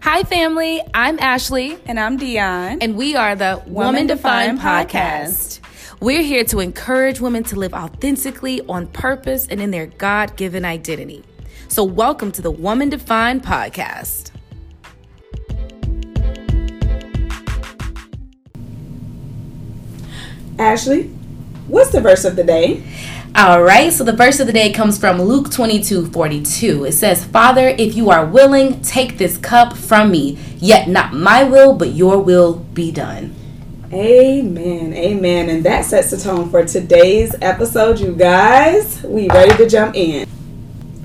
Hi, family. I'm Ashley. And I'm Dion. And we are the Woman, Woman Defined, Defined Podcast. We're here to encourage women to live authentically, on purpose, and in their God given identity. So, welcome to the Woman Defined Podcast. Ashley, what's the verse of the day? All right, so the verse of the day comes from Luke 22 42. It says, Father, if you are willing, take this cup from me, yet not my will, but your will be done. Amen. Amen. And that sets the tone for today's episode, you guys. We ready to jump in?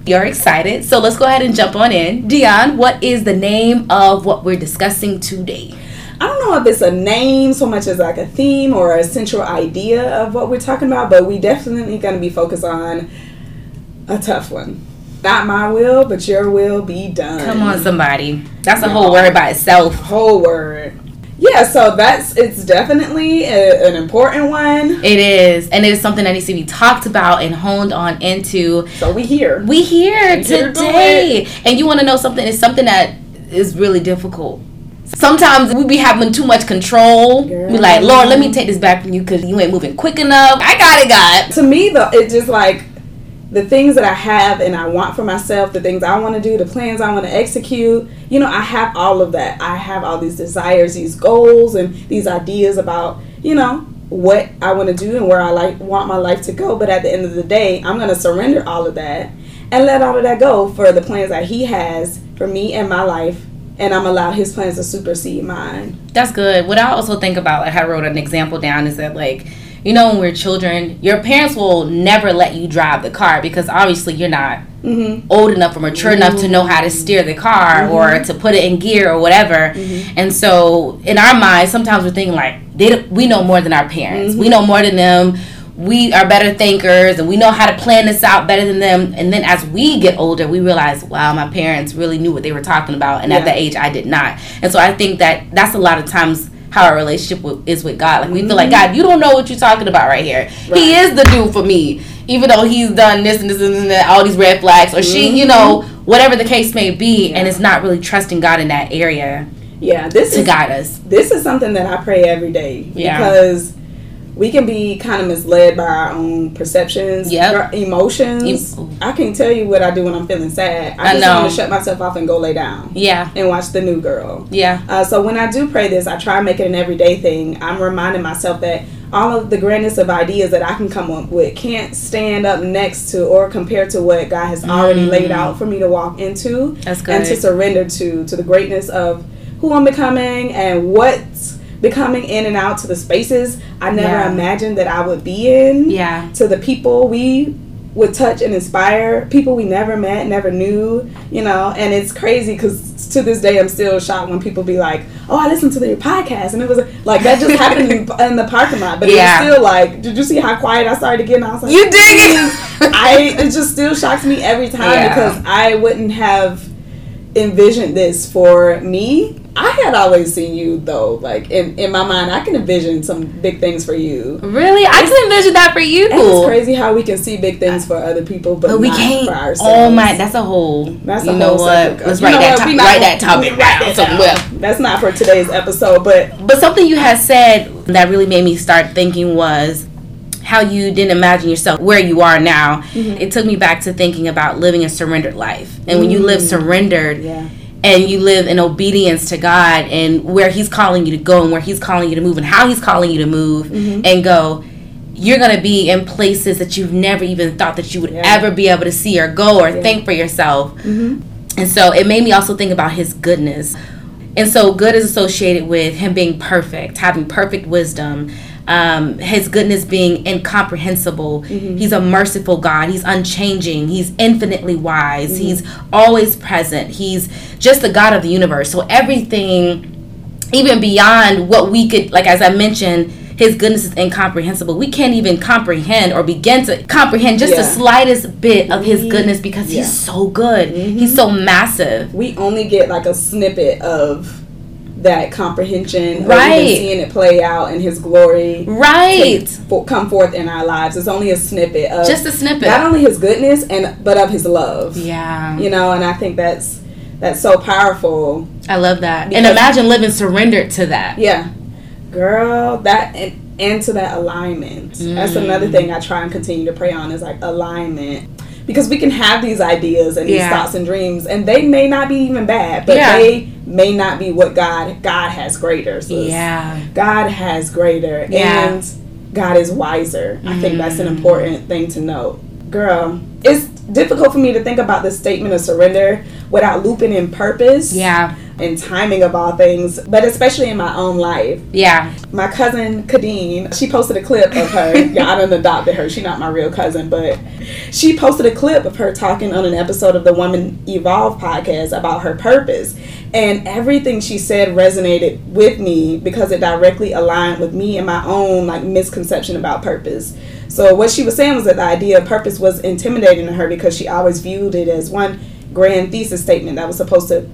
You're excited. So let's go ahead and jump on in. Dion, what is the name of what we're discussing today? I don't know if it's a name so much as like a theme or a central idea of what we're talking about, but we definitely going to be focused on a tough one. Not my will, but your will be done. Come on, somebody. That's a whole word by itself. Whole word. Yeah, so that's it's definitely a, an important one. It is, and it is something that needs to be talked about and honed on into. So we here. We here we today, and you want to know something? It's something that is really difficult Sometimes we be having too much control. Girl. We like, Lord, let me take this back from you because you ain't moving quick enough. I got it, God. To me, though, it's just like the things that I have and I want for myself, the things I want to do, the plans I want to execute. You know, I have all of that. I have all these desires, these goals, and these ideas about, you know, what I want to do and where I like want my life to go. But at the end of the day, I'm going to surrender all of that and let all of that go for the plans that He has for me and my life and I'm allow his plans to supersede mine. That's good. What I also think about, like I wrote an example down, is that like you know when we're children, your parents will never let you drive the car because obviously you're not mm-hmm. old enough or mature mm-hmm. enough to know how to steer the car mm-hmm. or to put it in gear or whatever. Mm-hmm. And so in our minds, sometimes we're thinking like they we know more than our parents. We mm-hmm. know more than them we are better thinkers and we know how to plan this out better than them. And then as we get older, we realize, wow, my parents really knew what they were talking about. And yeah. at that age, I did not. And so I think that that's a lot of times how our relationship is with God. Like we mm-hmm. feel like, mm-hmm. God, you don't know what you're talking about right here. Right. He is the dude for me. Even though he's done this and this and that, all these red flags, or mm-hmm. she, you know, whatever the case may be, yeah. and it's not really trusting God in that area. Yeah, this to is, guide us. This is something that I pray every day yeah. because we can be kind of misled by our own perceptions, yep. emotions. I can tell you what I do when I'm feeling sad. I, I just want to shut myself off and go lay down. Yeah. And watch the new girl. Yeah. Uh, so when I do pray this, I try and make it an everyday thing. I'm reminding myself that all of the grandness of ideas that I can come up with can't stand up next to or compare to what God has already mm. laid out for me to walk into. And to surrender to to the greatness of who I'm becoming and what's becoming in and out to the spaces I never yeah. imagined that I would be in. Yeah. To the people we would touch and inspire, people we never met, never knew, you know, and it's crazy because to this day I'm still shocked when people be like, "Oh, I listened to your podcast," and it was like that just happened in, in, the parking lot, but yeah. it was still like, did you see how quiet I started getting? I was like, "You dig it?" I it just still shocks me every time yeah. because I wouldn't have envisioned this for me I had always seen you though, like in, in my mind, I can envision some big things for you. Really, I can envision that for you. It's crazy how we can see big things for other people, but, but we can't for ourselves. Oh my, that's a whole. That's you know what? Let's write that. To- write that topic down somewhere. That's not for today's episode, but but something you had said that really made me start thinking was how you didn't imagine yourself where you are now. Mm-hmm. It took me back to thinking about living a surrendered life, and mm-hmm. when you live mm. surrendered. Yeah and you live in obedience to God and where He's calling you to go and where He's calling you to move and how He's calling you to move mm-hmm. and go, you're going to be in places that you've never even thought that you would yeah. ever be able to see or go or yeah. think for yourself. Mm-hmm. And so it made me also think about His goodness. And so good is associated with Him being perfect, having perfect wisdom um, his goodness being incomprehensible. Mm-hmm. He's a merciful God. He's unchanging. He's infinitely wise. Mm-hmm. He's always present. He's just the God of the universe. So everything, even beyond what we could, like as I mentioned, his goodness is incomprehensible. We can't even comprehend or begin to comprehend just yeah. the slightest bit of his goodness because yeah. he's so good. Mm-hmm. He's so massive. We only get like a snippet of that comprehension right seeing it play out in his glory right for, come forth in our lives it's only a snippet of just a snippet not only his goodness and but of his love yeah you know and i think that's that's so powerful I love that. And imagine living surrendered to that. Yeah. Girl, that and, and to that alignment. Mm. That's another thing I try and continue to pray on is like alignment. Because we can have these ideas and these yeah. thoughts and dreams and they may not be even bad, but yeah. they may not be what God God has greater. So yeah. God has greater. Yeah. And God is wiser. Mm. I think that's an mm. important thing to note. Girl, it's difficult for me to think about the statement of surrender without looping in purpose. Yeah and timing of all things, but especially in my own life. Yeah. My cousin Kadeen, she posted a clip of her. yeah, I done adopted her. She's not my real cousin, but she posted a clip of her talking on an episode of the Woman Evolve podcast about her purpose. And everything she said resonated with me because it directly aligned with me and my own like misconception about purpose. So what she was saying was that the idea of purpose was intimidating to her because she always viewed it as one grand thesis statement that was supposed to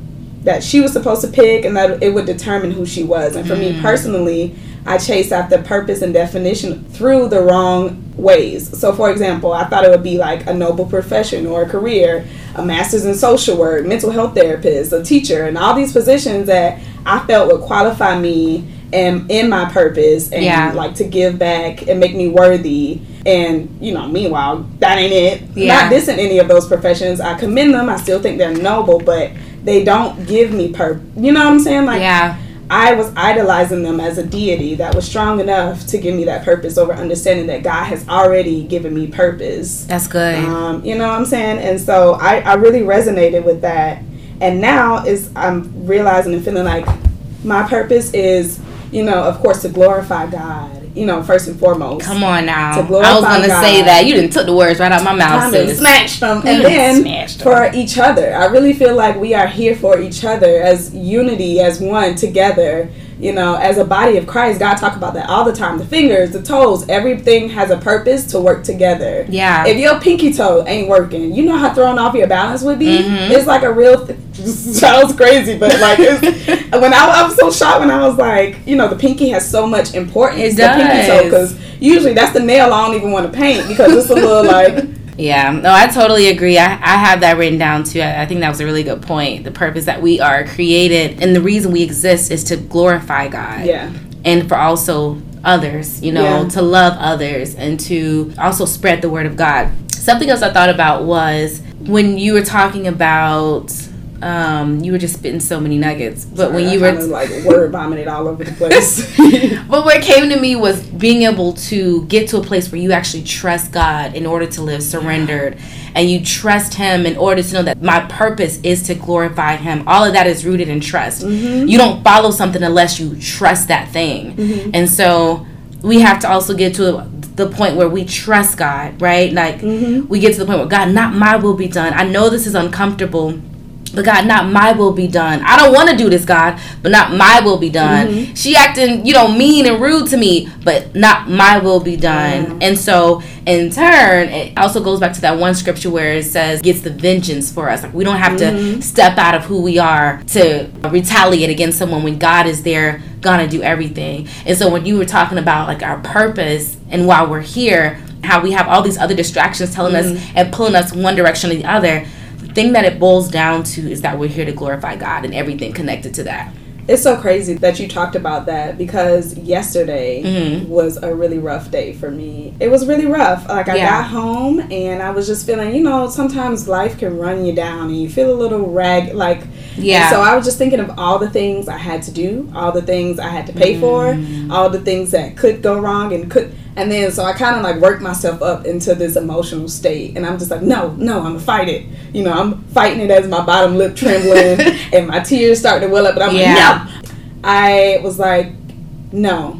that she was supposed to pick and that it would determine who she was. And for mm. me personally, I chased after purpose and definition through the wrong ways. So, for example, I thought it would be like a noble profession or a career, a master's in social work, mental health therapist, a teacher, and all these positions that I felt would qualify me and in my purpose and yeah. like to give back and make me worthy. And you know, meanwhile, that ain't it. Yeah. Not dissing any of those professions. I commend them. I still think they're noble, but they don't give me purpose. You know what I'm saying? Like, yeah. I was idolizing them as a deity that was strong enough to give me that purpose over understanding that God has already given me purpose. That's good. Um, you know what I'm saying? And so I, I really resonated with that. And now is I'm realizing and feeling like my purpose is, you know, of course, to glorify God you know, first and foremost. Come on now. I was going to say that. You didn't took the words right out my mouth. Snatched them. And then for each other. I really feel like we are here for each other as unity, as one together you know, as a body of Christ, God talk about that all the time. The fingers, the toes, everything has a purpose to work together. Yeah. If your pinky toe ain't working, you know how thrown off your balance would be. Mm-hmm. It's like a real. Th- sounds crazy, but like when I, I, was so shocked when I was like, you know, the pinky has so much importance. It does. The pinky toe because usually that's the nail I don't even want to paint because it's a little like yeah, no, I totally agree. I, I have that written down too. I, I, think that was a really good point. The purpose that we are created and the reason we exist is to glorify God. Yeah. And for also others, you know, yeah. to love others and to also spread the word of God. Something else I thought about was when you were talking about um, you were just spitting so many nuggets. But Sorry, when you I were like word vomited all over the place. but what came to me was being able to get to a place where you actually trust God in order to live surrendered, and you trust Him in order to know that my purpose is to glorify Him. All of that is rooted in trust. Mm-hmm. You don't follow something unless you trust that thing, mm-hmm. and so we have to also get to the point where we trust God, right? Like mm-hmm. we get to the point where God, not my will be done. I know this is uncomfortable but God, not my will be done. I don't want to do this, God, but not my will be done. Mm-hmm. She acting, you know, mean and rude to me, but not my will be done. Mm-hmm. And so, in turn, it also goes back to that one scripture where it says, gets the vengeance for us. Like, we don't have mm-hmm. to step out of who we are to retaliate against someone when God is there, gonna do everything. And so, when you were talking about like our purpose and why we're here, how we have all these other distractions telling us mm-hmm. and pulling us one direction or the other thing that it boils down to is that we're here to glorify God and everything connected to that. It's so crazy that you talked about that because yesterday mm-hmm. was a really rough day for me. It was really rough. Like I yeah. got home and I was just feeling, you know, sometimes life can run you down and you feel a little rag like yeah. so I was just thinking of all the things I had to do, all the things I had to pay mm. for, all the things that could go wrong and could and then so I kind of like worked myself up into this emotional state, and I'm just like, no, no, I'm gonna fight it. You know, I'm fighting it as my bottom lip trembling and my tears start to well up, but I'm yeah. like, no. I was like, no,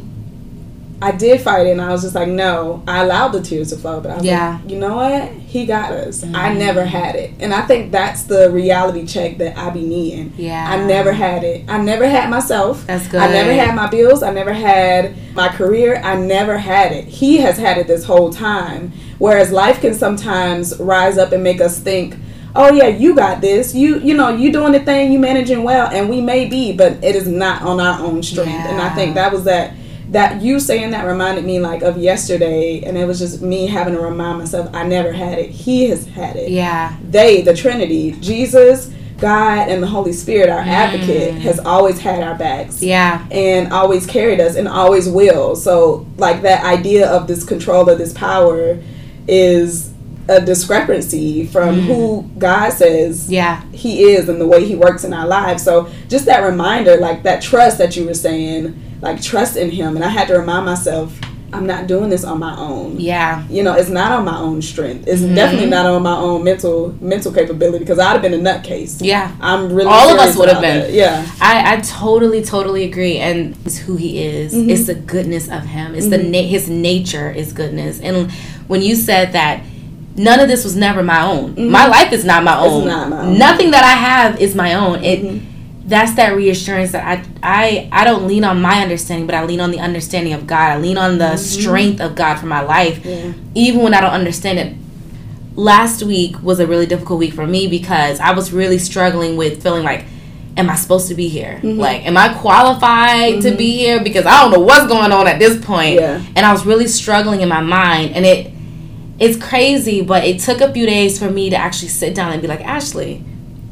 I did fight it, and I was just like, no. I allowed the tears to flow, but I was yeah. like, you know what? He got us. Mm-hmm. I never had it, and I think that's the reality check that I be needing. Yeah, I never had it. I never had myself. That's good. I never had my bills. I never had my career. I never had it. He has had it this whole time. Whereas life can sometimes rise up and make us think oh yeah you got this you you know you doing the thing you managing well and we may be but it is not on our own strength yeah. and i think that was that that you saying that reminded me like of yesterday and it was just me having to remind myself i never had it he has had it yeah they the trinity jesus God and the Holy Spirit, our advocate, mm. has always had our backs. Yeah. And always carried us and always will. So, like, that idea of this control of this power is a discrepancy from mm. who God says Yeah. He is and the way He works in our lives. So, just that reminder, like that trust that you were saying, like, trust in Him. And I had to remind myself, I'm not doing this on my own Yeah. you know, it's not on my own strength. It's definitely not on my own mental mental capability because I'd have been a nutcase. Yeah. I'm really All of us would have been. that. Yeah, I, I totally, totally agree. And it's who he is. Mm-hmm. It's the goodness of him. It's the na- his nature is goodness. And when you said that none of this was never my own, my life is not my Mm-hmm. It's own. not my own. Nothing that I have is my own. It Mm-hmm. That's that reassurance that I I I don't lean on my understanding, but I lean on the understanding of God. I lean on the mm-hmm. strength of God for my life, Yeah. even when I don't understand it. Last week was a really difficult week for me because I was really struggling with feeling like, am I supposed to be here? Mm-hmm. Like, am I qualified to be mm-hmm. here? Because I don't know what's going on at this point. Yeah. And I was really struggling in my mind, and it it's crazy, but it took a few days for me to actually sit down and be like, Ashley,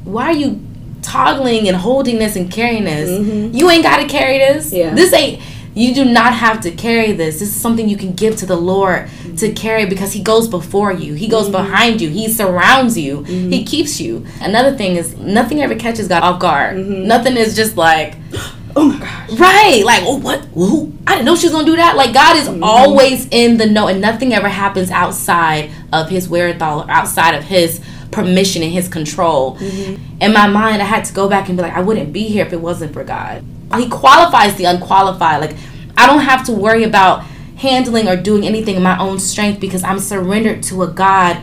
why are you toggling and holding this and carrying this? Mm-hmm. You ain't got to carry this. Yeah. This ain't. You do not have to carry this. This is something you can give to the Lord to mm-hmm. carry because He goes before you. He goes mm-hmm. behind you. He surrounds you. He keeps you. Another thing is nothing ever catches God off guard. Nothing is just like, Oh my gosh. Right. Like, oh, what? Who? I didn't know she was going to do that. Like, God is always in the know, and nothing ever happens outside of His wherewithal or outside of His permission and His control. Mm-hmm. In my mind, I had to go back and be like, I wouldn't be here if it wasn't for God. He qualifies the unqualified. Like, I don't have to worry about handling or doing anything in my own strength because I'm surrendered to a God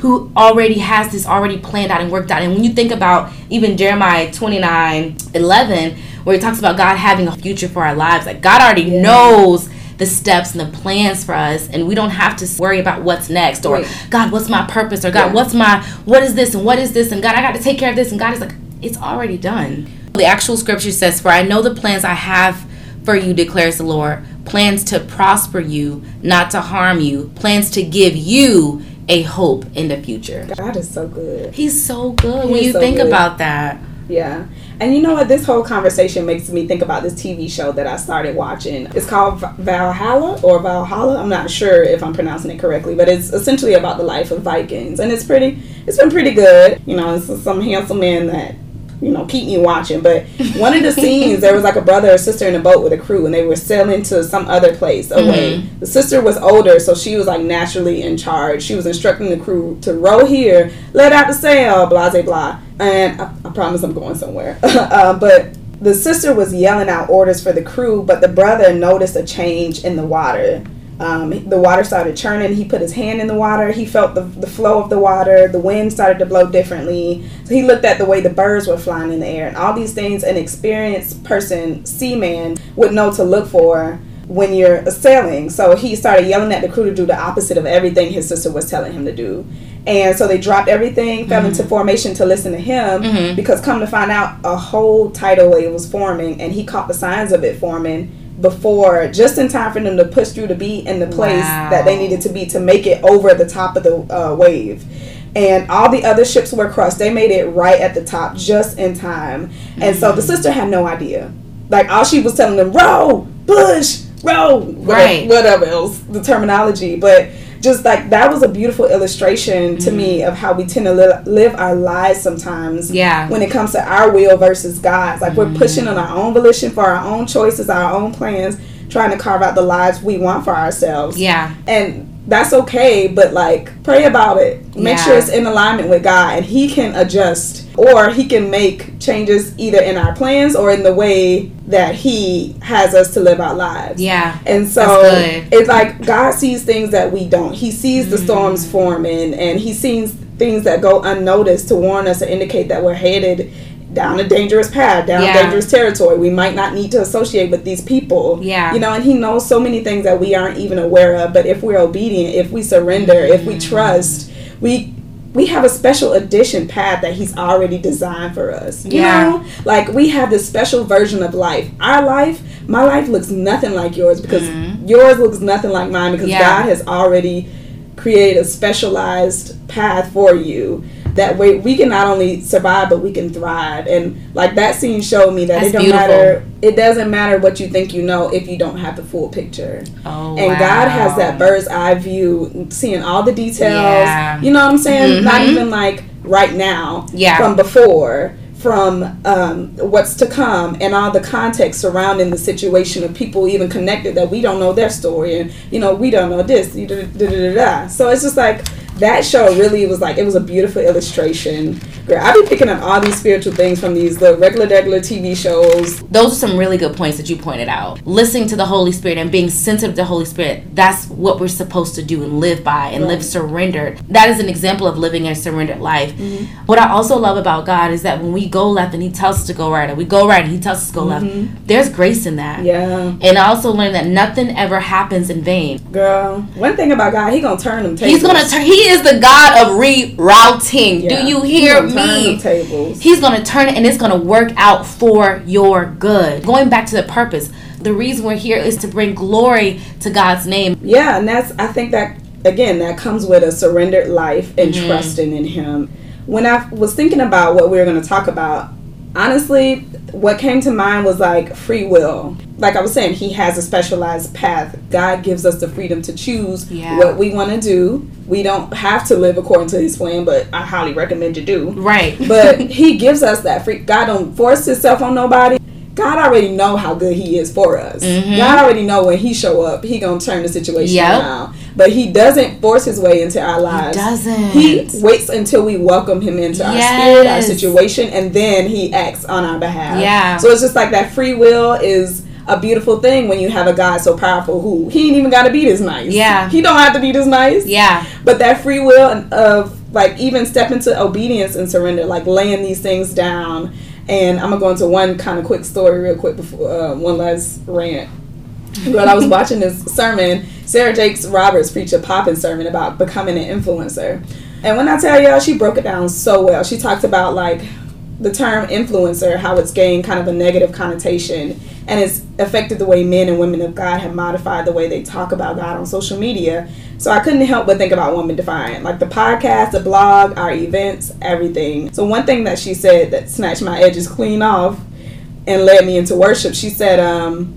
who already has this already planned out and worked out. And when you think about even Jeremiah 29 11, where he talks about God having a future for our lives, like God already knows the steps and the plans for us, and we don't have to worry about what's next or Right. God, what's my purpose or God, Yeah. what's my what is this and what is this and God, I got to take care of this, and God is like, it's already done. The actual scripture says, For I know the plans I have for you, declares the Lord plans to prosper you, not to harm you, plans to give you a hope in the future. God is so good. He's so good when you so think good. about that. Yeah. And you know what? This whole conversation makes me think about this TV show that I started watching. It's called Valhalla or Valhalla. I'm not sure if I'm pronouncing it correctly, but it's essentially about the life of Vikings, and it's pretty. It's been pretty good. You know, it's some handsome men that you know keep me watching. But one of the scenes, there was like a brother or sister in a boat with a crew, and they were sailing to some other place away. Mm-hmm. The sister was older, so she was like naturally in charge. She was instructing the crew to row here, let out the sail, blah blah blah. And I, promise I'm going somewhere. uh, but the sister was yelling out orders for the crew, but the brother noticed a change in the water. Um, the water started churning. He put his hand in the water. He felt the, the flow of the water. The wind started to blow differently. So he looked at the way the birds were flying in the air and all these things an experienced person, seaman, would know to look for when you're sailing. So he started yelling at the crew to do the opposite of everything his sister was telling him to do. And so they dropped everything, fell mm-hmm. into formation to listen to him mm-hmm. because come to find out a whole tidal wave was forming and he caught the signs of it forming before just in time for them to push through to be in the place that they needed to be to make it over the top of the uh, wave. And all the other ships were crushed they made it right at the top just in time. And so the mm-hmm. sister had no idea. Like all she was telling them row push row whatever, Right. whatever else the terminology but just like that was a beautiful illustration to me mm-hmm. of how we tend to li- live our lives sometimes Yeah. when it comes to our will versus God's. Like we're pushing mm-hmm. on our own volition for our own choices, our own plans, trying to carve out the lives we want for ourselves. Yeah. And that's okay, but like pray about it. Make Yeah. sure it's in alignment with God and He can adjust or He can make changes either in our plans or in the way that He has us to live our lives. Yeah. And so it's like God sees things that we don't. He sees the storms Mm. forming and he sees things that go unnoticed to warn us to indicate that we're headed down a dangerous path, down Yeah. dangerous territory. We might not need to associate with these people. Yeah. You know, and he knows so many things that we aren't even aware of, but if we're obedient, if we surrender, if Mm. we trust, we we have a special edition path that he's already designed for us. You Yeah. know? Like we have this special version of life. Our life, my life looks nothing like yours because yours looks nothing like mine because Mm-hmm. Yeah. God has already created a specialized path for you that way we can not only survive but we can thrive and like that scene showed me that That's it don't beautiful. matter it doesn't matter what you think you know if you don't have the full picture Oh, and god has that bird's eye view seeing all the details Yeah. you know what i'm saying not Mhm. even like right now Yeah. from before from um, what's to come and all the context surrounding the situation of people even connected that we don't know their story and you know we don't know this da, da, da. so it's just like that show really was like it was a beautiful illustration Girl, I've been picking up all these spiritual things from these the regular regular TV shows those are some really good points that you pointed out. Listening to the Holy Spirit and being sensitive to the Holy Spirit, that's what we're supposed to do and live by and live surrendered. That is an example of living a surrendered life. Mm-hmm. What I also love about God is that when we go left and He tells us to go right, and we go right and He tells us to go left, there's grace in that. Mm-hmm. yeah And I also learned that nothing ever happens in vain. girl one thing about God he gonna turn them tables He's gonna turn. He is the God of rerouting. Yeah. Do you hear me? He's going to turn it and it's going to work out for your good. Going back to the purpose, the reason we're here is to bring glory to God's name. Yeah, and that's I think that again that comes with a surrendered life and Mm-hmm. trusting in Him. When I was thinking about what we were going to talk about, honestly, what came to mind was like free will. Like I was saying, He has a specialized path. God gives us the freedom to choose Yeah. what we want to do. We don't have to live according to His plan, but I highly recommend you do. Right. But He gives us that free. God don't force Himself on nobody. God already know how good He is for us. Mhm. God already know when He show up, He gonna turn the situation Yep. around. But He doesn't force His way into our lives. doesn't. He waits until we welcome Him into our spirit, our situation, and then He acts on our behalf. Yeah. So it's just like that free will is a beautiful thing when you have a God so powerful who He ain't even got to be this nice. Yeah. He don't have to be this nice. Yeah. But that free will of like even step into obedience and surrender, like laying these things down. And I'm gonna go into one kind of quick story real quick before uh, one last rant. But I was watching this sermon. Sarah Jakes Roberts preached a popping sermon about becoming an influencer. And when I tell y'all, she broke it down so well. She talked about like the term influencer, how it's gained kind of a negative connotation and it's affected the way men and women of God have modified the way they talk about God on social media. So I couldn't help but think about Woman Defined, like the podcast, the blog, our events, everything. So one thing that she said that snatched my edges clean off and led me into worship, she said, um,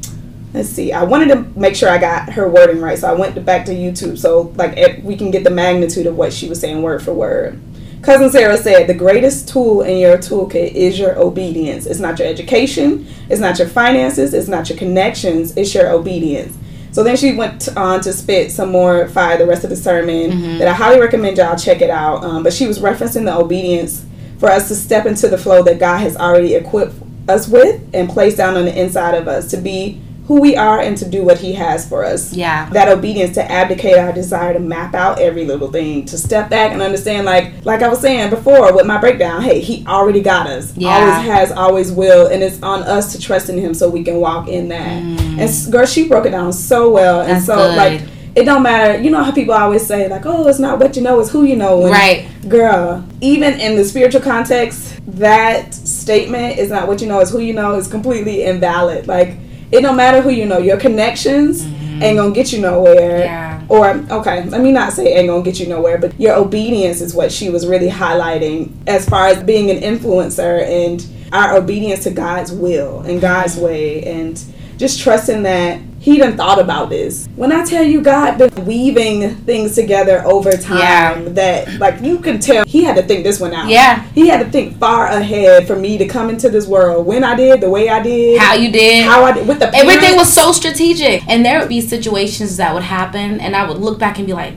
let's see, I wanted to make sure I got her wording right. So I went back to YouTube so like we can get the magnitude of what she was saying word for word. Cousin Sarah said, The greatest tool in your toolkit is your obedience. It's not your education, it's not your finances, it's not your connections, it's your obedience. So then she went on to spit some more fire the rest of the sermon that I highly recommend y'all check it out. Um, but she was referencing the obedience for us to step into the flow that God has already equipped us with and placed down on the inside of us to be who we are and to do what He has for us Yeah. that obedience to abdicate our desire to map out every little thing to step back and understand like like i was saying before with my breakdown hey he already got us Yeah. always has always will and it's on us to trust in him so we can walk in that and girl she broke it down so well and Mm. That's so good. like it don't matter you know how people always say like oh it's not what you know it's who you know and Right. girl even in the spiritual context that statement is not what you know it's who you know is completely invalid like it don't matter who you know your connections mm-hmm. ain't gonna get you nowhere. Yeah. or okay let me not say ain't gonna get you nowhere but your obedience is what she was really highlighting as far as being an influencer and our obedience to god's will and god's mm-hmm. way and just trusting that he done thought about this when i tell you god been weaving things together over time Yeah. that like you can tell he had to think this one out Yeah. he had to think far ahead for me to come into this world when i did the way i did How you did. how i did with the Everything was so strategic. And there would be situations that would happen, and I would look back and be like,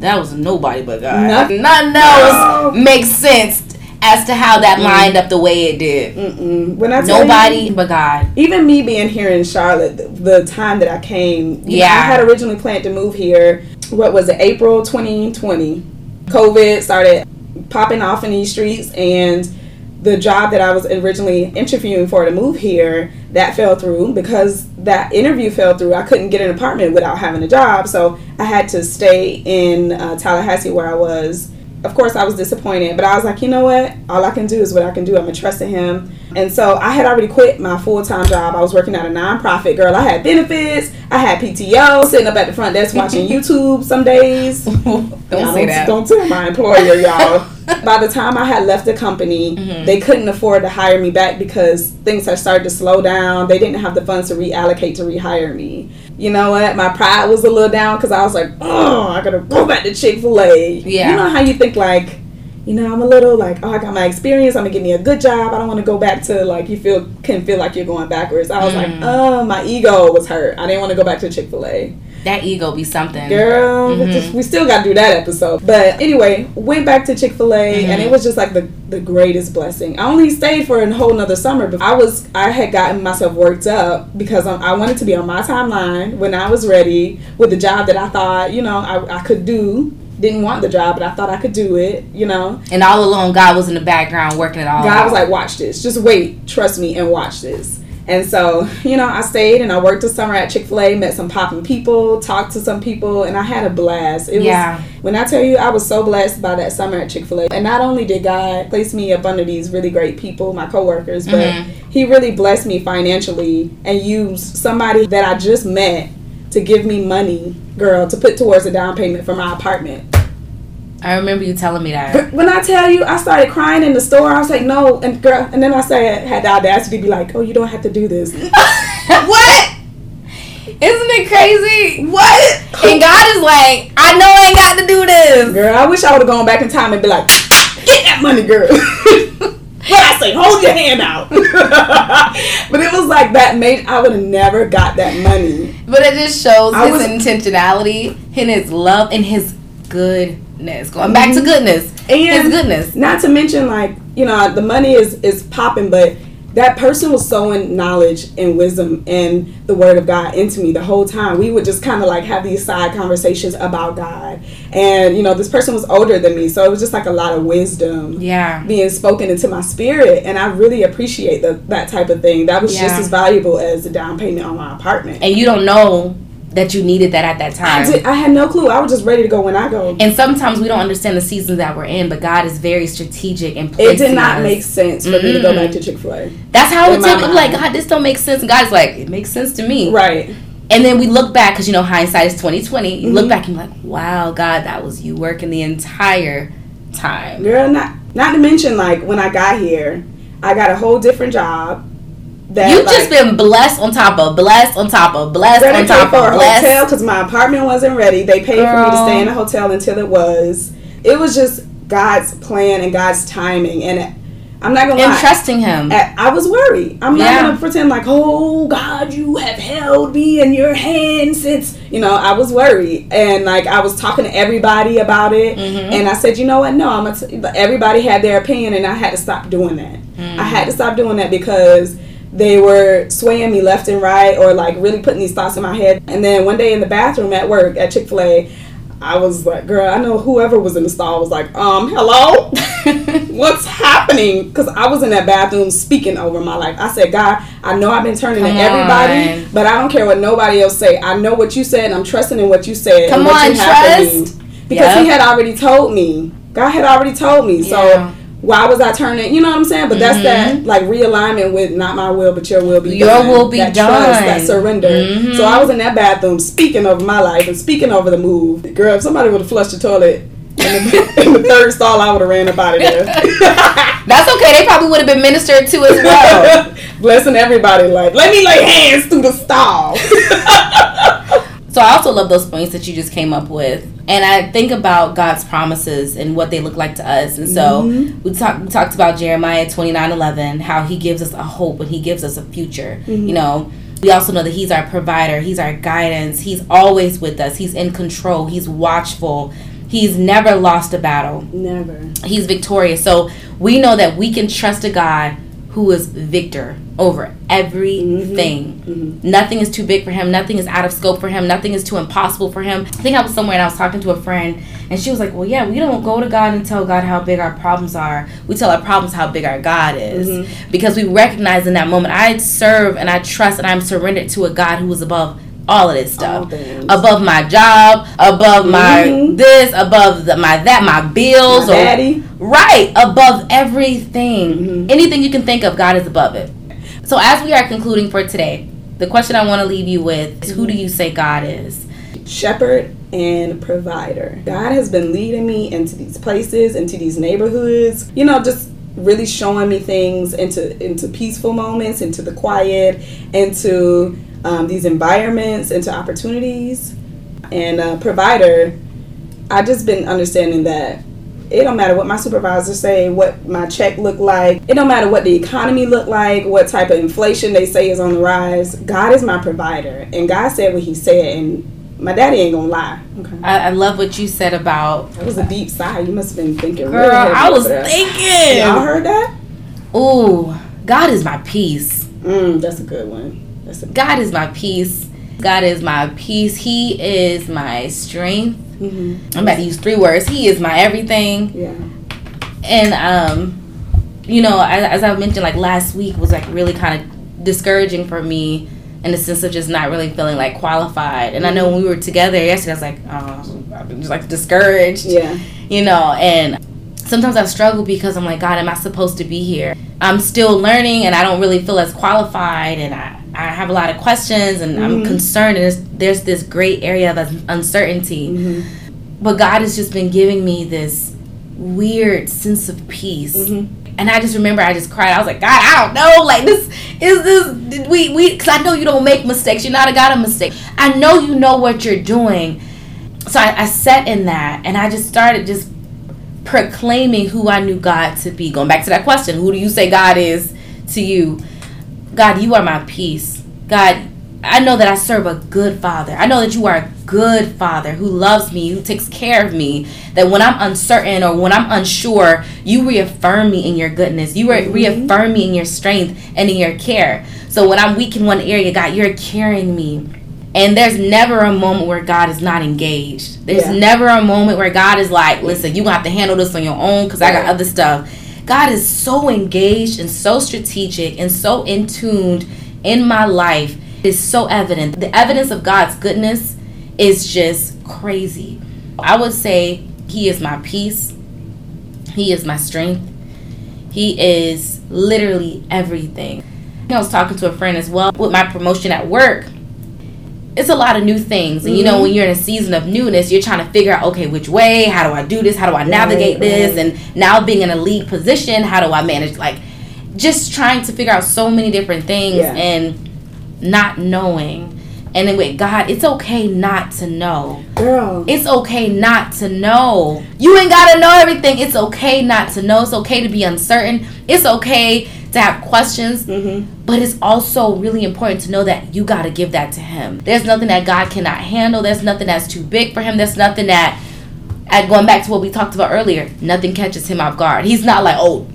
that was nobody but God. Nothing. None else makes sense as to how that lined up the way it did. Mm-mm. When I tell you- Nobody but God. even me being here in Charlotte, the, the time that I came, you know, Yeah. I had originally planned to move here. What was it, April 2020? COVID started popping off in these streets, and the job that I was originally interviewing for to move here that fell through because that interview fell through. I couldn't get an apartment without having a job, so I had to stay in uh, Tallahassee where I was of course, I was disappointed, but I was like, you know what? All I can do is what I can do. I'm gonna trust in Him. And so I had already quit my full time job. I was working at a nonprofit. Girl, I had benefits. I had PTO. Sitting up at the front desk watching YouTube some days. don't Yeah, say that. Don't tell my employer, y'all. By the time I had left the company, Mm-hmm. they couldn't afford to hire me back because things had started to slow down. They didn't have the funds to reallocate to rehire me. You know what? My pride was a little down because I was like, oh, I gotta go back to Chick fil A. Yeah. You know how you think, like, you know, I'm a little like, oh, I got my experience. I'm gonna get me a good job. I don't want to go back to like you feel can feel like you're going backwards. I was like, Mm. oh, my ego was hurt. I didn't want to go back to Chick Fil A. That ego be something. Girl, we Mhm. just- we still got to do that episode. But anyway, went back to Chick Fil A, and Mhm. it was just like the the greatest blessing. I only stayed for a whole nother summer, but I was I had gotten myself worked up because I, I wanted to be on my timeline when I was ready with the job that I thought you know I, I could do. Didn't want the job, but I thought I could do it. You know, And all along, God was in the background working it all. God out. was like, watch this. Just wait. Trust me and watch this. And so, you know, I stayed and I worked the summer at Chick fil A, met some popping people, talked to some people, and I had a blast. It Yeah. was, when I tell you, I was so blessed by that summer at Chick fil A. And not only did God place me up under these really great people, my coworkers, but Mhm. He really blessed me financially and used somebody that I just met to give me money, girl, to put towards a down payment for my apartment. I remember you telling me that. When I tell you, I started crying in the store. I was like, no, and girl, and then I said, had the audacity to be like, oh, you don't have to do this. what? Isn't it crazy? what? And God is like, I know I ain't got to do this. Girl, I wish I would have gone back in time and be like, get that money, girl. what I say, hold your hand out. but it was like that made I would have never got that money. But it just shows I his was- intentionality and his love and his goodness. Going back to goodness. Mm-hmm. And his goodness. Not to mention like, you know, the money is is popping, but that person was sowing knowledge and wisdom and the word of God into me the whole time. We would just kind of like have these side conversations about God. And, you know, this person was older than me, so it was just like a lot of wisdom Yeah. being spoken into my spirit. And I really appreciate the, that type of thing. That was just as valuable as the down payment on my apartment. And you don't know that you needed that at that I, time. did, I had no clue. I was just ready to go when I go. And sometimes we don't understand the seasons that we're in, but God is very strategic and It did not us. make sense for me to go back to Chick fil A. That's how in it's my like. God. This don't make sense. And God's like, it makes sense to me. Right. And then we look back because you know hindsight is twenty twenty. You look Mhm. back and you're like, wow, God, that was you working the entire time. Girl, not not to mention like when I got here, I got a whole different job. That You've like, just been blessed on top of blessed on top of blessed on top for of a blessed. hotel because my apartment wasn't ready. They paid for me to stay in a hotel until it was. It was just God's plan and God's timing, and it, I'm not gonna and lie. trusting Him. I I was worried. I'm Yeah. not gonna pretend like, oh God, you have held me in your hands since you know. I was worried, and like I was talking to everybody about it, Mhm. and I said, you know what? No, I'm. Gonna t-. Everybody had their opinion, and I had to stop doing that. Mm. I had to stop doing that because they were swaying me left and right, or like really putting these thoughts in my head. And then one day in the bathroom at work at Chick Fil A. I was like, girl, I know whoever was in the stall was like, um, hello? What's happening? Because I was in that bathroom speaking over my life. I said, God, I know I've been turning Come to everybody, on. but I don't care what nobody else say. I know what you said, and I'm trusting in what you said. Come and what on, you trust. Because Yep. he had already told me. God had already told me. So Yeah. Why was I turning? You know what I'm saying? But that's Mhm. that like realignment with not my will, but your will be Your done. will be that done. Trust, that surrender. Mhm. So I was in that bathroom speaking over my life and speaking over the move. Girl, if somebody would have flushed the toilet in the, in the third stall, I would have ran up out of there. That's okay. They probably would have been ministered to as well. Blessing everybody, like, let me lay hands through the stall. So I also love those points that you just came up with, and I think about God's promises and what they look like to us. And so Mhm. we talked we talked about Jeremiah twenty nine eleven, how He gives us a hope and He gives us a future. Mhm. You know, we also know that He's our provider, He's our guidance, He's always with us, He's in control, He's watchful, He's never lost a battle, Never. He's victorious. So we know that we can trust a God who is victor over everything. Mhm. Nothing is too big for him. Nothing is out of scope for him. Nothing is too impossible for him. I think I was somewhere and I was talking to a friend, and she was like, "Well, yeah, we don't go to God and tell God how big our problems are. We tell our problems how big our God is, Mhm. because we recognize in that moment I serve and I trust and I'm surrendered to a God who is above." All of this stuff above my job, above my mm-hmm. this, above the, my that, my bills, my or daddy. right above everything. Mm-hmm. Anything you can think of, God is above it. So as we are concluding for today, the question I want to leave you with is: Who do you say God is? Shepherd and provider. God has been leading me into these places, into these neighborhoods. You know, just really showing me things into into peaceful moments, into the quiet, into um, these environments, into opportunities. And uh, provider, I just been understanding that it don't matter what my supervisors say, what my check look like. It don't matter what the economy look like, what type of inflation they say is on the rise. God is my provider, and God said what He said, and my daddy ain't gonna lie. Okay. I, I, love what you said about. That was a deep sigh. You must have been thinking. Girl, really I was thinking. Y'all heard that? Ooh, God is my peace. Mm, that's a good one. A God is my peace. God is my peace. He is my strength. Mm-hmm. I'm about to use three words. He is my everything. Yeah. And um, you know, as, as I mentioned, like last week was like really kind of discouraging for me in the sense of just not really feeling like qualified. And I know when we were together yesterday, I was like, oh, I'm just like discouraged. Yeah. You know, and sometimes I struggle because I'm like, God, am I supposed to be here? I'm still learning and I don't really feel as qualified and I, I have a lot of questions and mm-hmm. I'm concerned and there's, there's this great area of uncertainty. Mm-hmm. But God has just been giving me this weird sense of peace. Mm-hmm and I just remember I just cried. I was like, God, I don't know. Like this is this we we because I know you don't make mistakes. You're not a God of mistake. I know you know what you're doing. So I, I sat in that and I just started just proclaiming who I knew God to be. Going back to that question, who do you say God is to you? God, you are my peace. God, I know that I serve a good father. I know that you are a good father who loves me, who takes care of me. That when I'm uncertain or when I'm unsure, you reaffirm me in your goodness. You re- mm-hmm. reaffirm me in your strength and in your care. So when I'm weak in one area, God, you're carrying me. And there's never a moment where God is not engaged. There's yeah. never a moment where God is like, listen, you have to handle this on your own because I got other stuff. God is so engaged and so strategic and so in tuned in my life It's so evident. The evidence of God's goodness is just crazy. I would say He is my peace, He is my strength, He is literally everything. I was talking to a friend as well with my promotion at work. It's a lot of new things. And you know, mm-hmm. when you're in a season of newness, you're trying to figure out, okay, which way? How do I do this? How do I navigate right, this? Right. And now being in a lead position, how do I manage? Like, just trying to figure out so many different things. Yeah. And not knowing. And then with God, it's okay not to know. Girl. It's okay not to know. You ain't gotta know everything. It's okay not to know. It's okay to be uncertain. It's okay to have questions. Mm-hmm. But it's also really important to know that you gotta give that to Him. There's nothing that God cannot handle. There's nothing that's too big for Him. There's nothing that, at going back to what we talked about earlier, nothing catches Him off guard. He's not like, oh,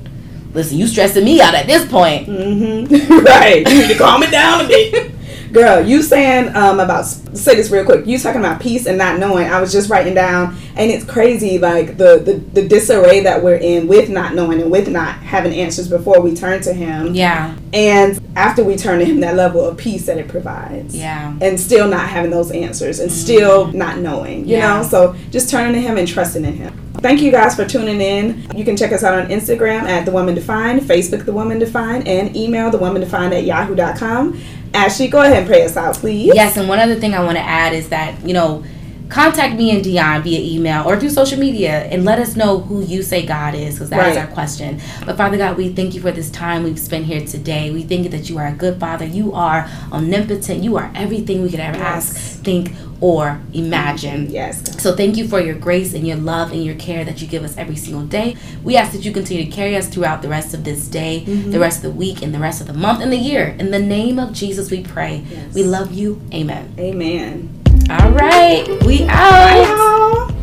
listen, you stressing me out at this point. Mm-hmm. right. You need to calm it down a bit. Girl, you saying um, about say this real quick. You talking about peace and not knowing. I was just writing down, and it's crazy like the, the the disarray that we're in with not knowing and with not having answers before we turn to Him. Yeah. And after we turn to Him, that level of peace that it provides. Yeah. And still not having those answers, and mm-hmm. still not knowing. You yeah. know, so just turning to Him and trusting in Him. Thank you guys for tuning in. You can check us out on Instagram at The Woman Defined, Facebook The Woman Defined, and email The Woman Defined at yahoo.com. Ashley, go ahead and pray us out, please. Yes, and one other thing I want to add is that, you know, contact me and Dion via email or through social media and let us know who you say God is because that right. is our question. But Father God, we thank you for this time we've spent here today. We thank you that you are a good Father. You are omnipotent. You are everything we could ever yes. ask, think, or imagine. Yes. So thank you for your grace and your love and your care that you give us every single day. We ask that you continue to carry us throughout the rest of this day, mm-hmm. the rest of the week, and the rest of the month and the year. In the name of Jesus, we pray. Yes. We love you. Amen. Amen. All right, we out. Bye,